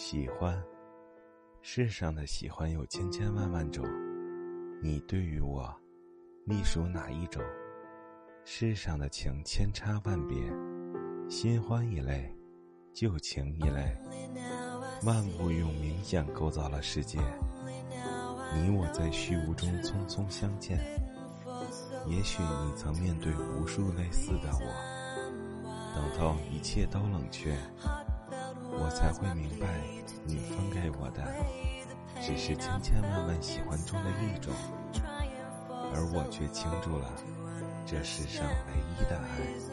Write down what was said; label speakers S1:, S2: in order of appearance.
S1: 喜欢，世上的喜欢有千千万万种，你对于我，隶属哪一种？世上的情千差万别，新欢一类，旧情一类，万物用冥想构造了世界。你我在虚无中匆匆相见，也许你曾面对无数类似的我，等到一切都冷却。我才会明白，你分给我的只是千千万万喜欢中的一种，而我却倾注了这世上唯一的爱。